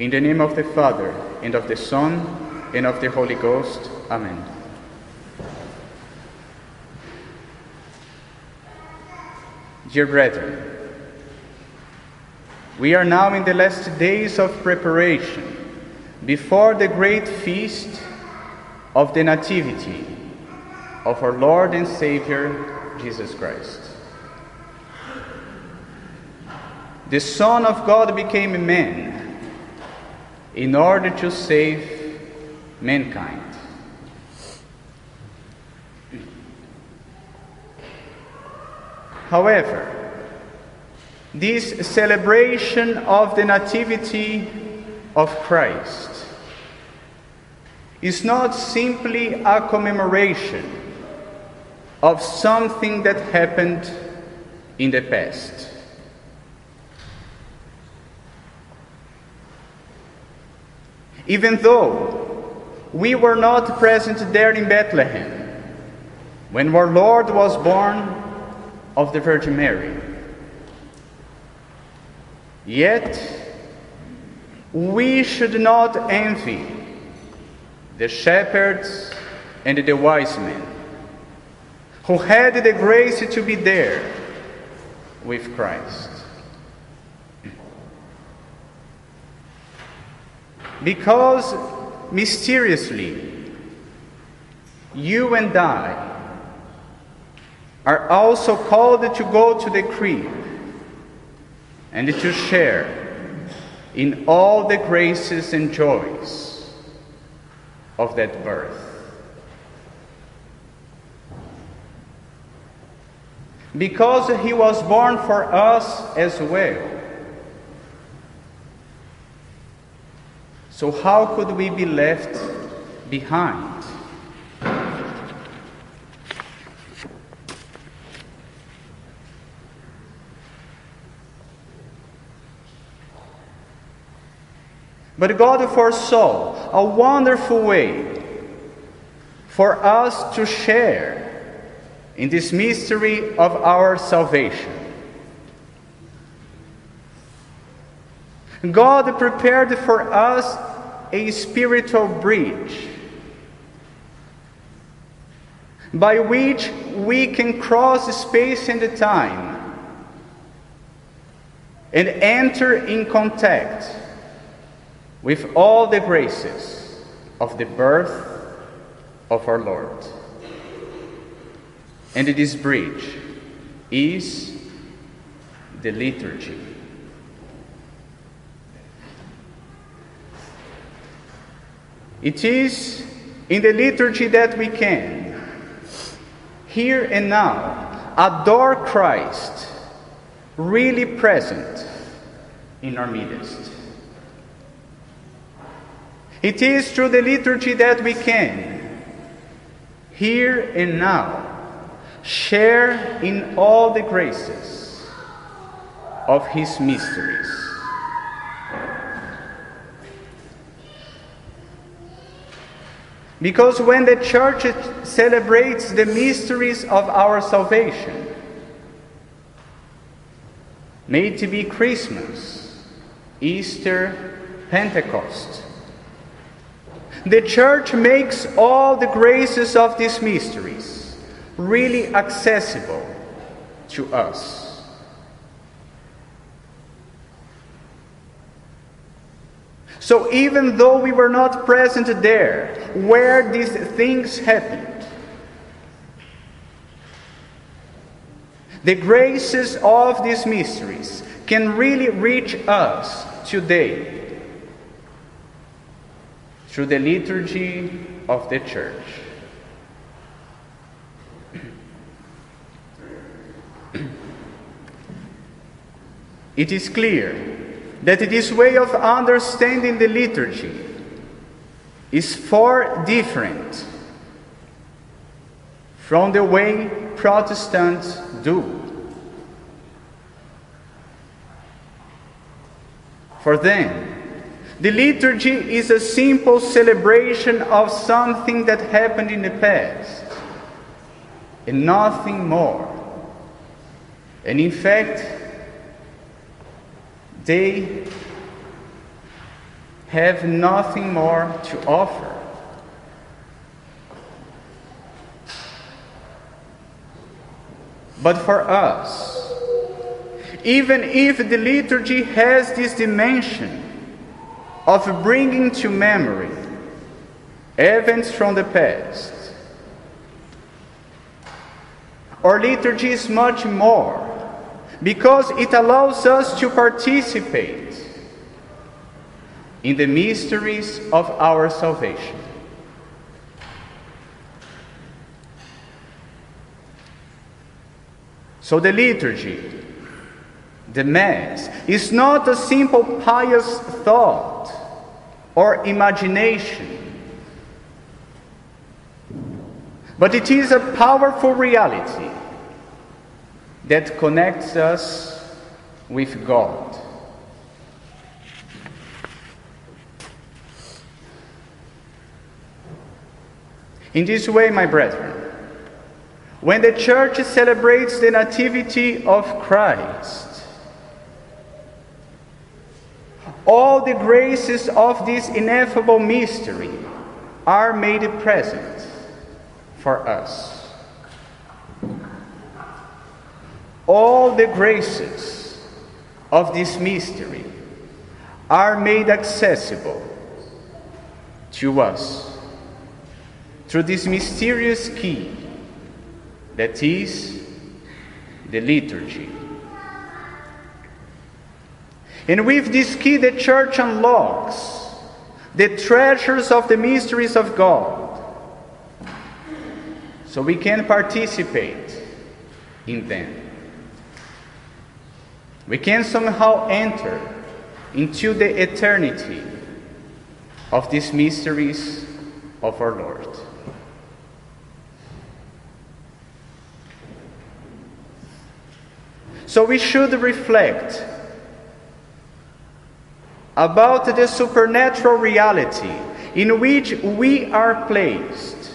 In the name of the Father, and of the Son, and of the Holy Ghost. Amen. Dear brethren, we are now in the last days of preparation before the great feast of the Nativity of our Lord and Savior Jesus Christ. The Son of God became a man in order to save mankind. However, this celebration of the Nativity of Christ is not simply a commemoration of something that happened in the past. Even though we were not present there in Bethlehem when our Lord was born of the Virgin Mary, yet we should not envy the shepherds and the wise men who had the grace to be there with Christ. Because mysteriously, you and I are also called to go to the crib and to share in all the graces and joys of that birth. Because he was born for us as well. So, how could we be left behind? But God foresaw a wonderful way for us to share in this mystery of our salvation. God prepared for us a spiritual bridge by which we can cross space and time and enter in contact with all the graces of the birth of our Lord. And this bridge is the liturgy. It is in the liturgy that we can, here and now, adore Christ really present in our midst. It is through the liturgy that we can, here and now, share in all the graces of His mysteries. Because when the church celebrates the mysteries of our salvation, may it be Christmas, Easter, Pentecost, the church makes all the graces of these mysteries really accessible to us. So, even though we were not present there where these things happened, the graces of these mysteries can really reach us today through the liturgy of the church. It is clear that this way of understanding the liturgy is far different from the way Protestants do. For them, the liturgy is a simple celebration of something that happened in the past and nothing more. And in fact, they have nothing more to offer. But for us, even if the liturgy has this dimension of bringing to memory events from the past, our liturgy is much more because it allows us to participate in the mysteries of our salvation. So the liturgy, the Mass, is not a simple pious thought or imagination, but it is a powerful reality that connects us with God. In this way, my brethren, when the church celebrates the Nativity of Christ, all the graces of this ineffable mystery are made present for us. All the graces of this mystery are made accessible to us through this mysterious key that is the liturgy. And with this key, the church unlocks the treasures of the mysteries of God so we can participate in them. We can somehow enter into the eternity of these mysteries of our Lord. So we should reflect about the supernatural reality in which we are placed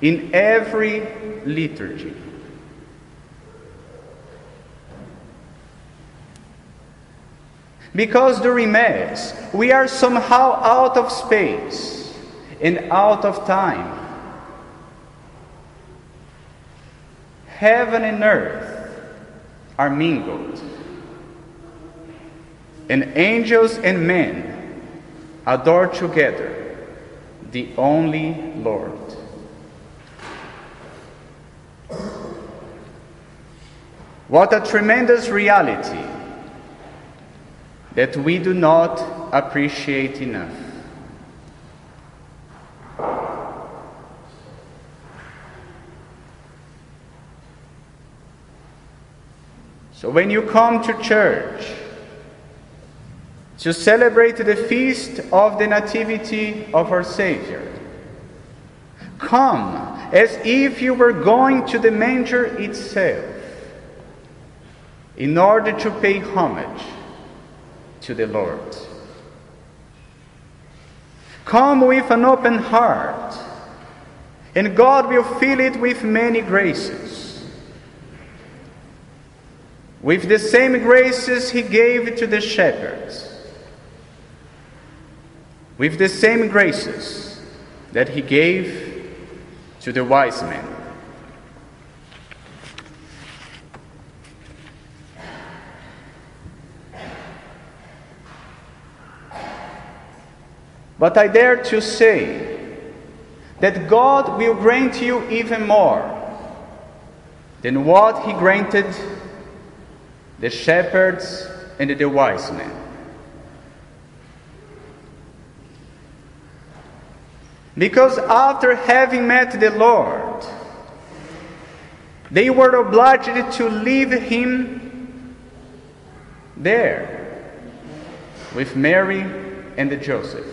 in every liturgy. Because during Mass, we are somehow out of space and out of time. Heaven and earth are mingled, and angels and men adore together the only Lord. What a tremendous reality that we do not appreciate enough. So when you come to church to celebrate the feast of the Nativity of our Savior, come as if you were going to the manger itself in order to pay homage to the Lord. Come with an open heart, and God will fill it with many graces. With the same graces He gave to the shepherds, with the same graces that He gave to the wise men. But I dare to say that God will grant you even more than what He granted the shepherds and the wise men. Because after having met the Lord, they were obliged to leave Him there with Mary and Joseph.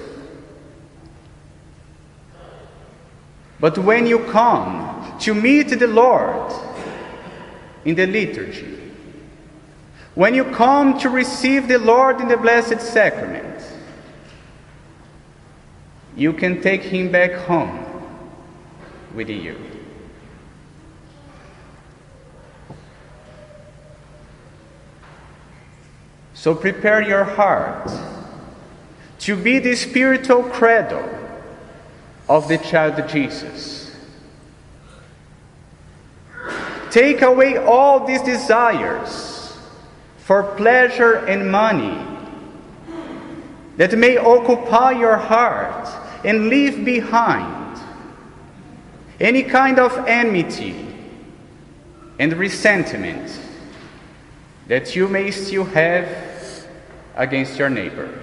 But when you come to meet the Lord in the liturgy, when you come to receive the Lord in the Blessed Sacrament, you can take him back home with you. So prepare your heart to be the spiritual cradle of the child Jesus. Take away all these desires for pleasure and money that may occupy your heart and leave behind any kind of enmity and resentment that you may still have against your neighbor.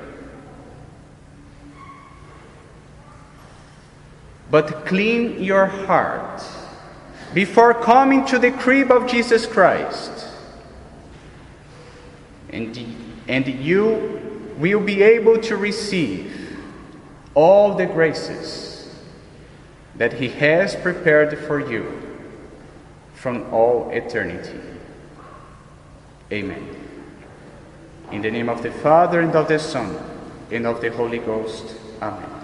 But clean your heart before coming to the crib of Jesus Christ, and, and you will be able to receive all the graces that He has prepared for you from all eternity. Amen. In the name of the Father, and of the Son, and of the Holy Ghost. Amen.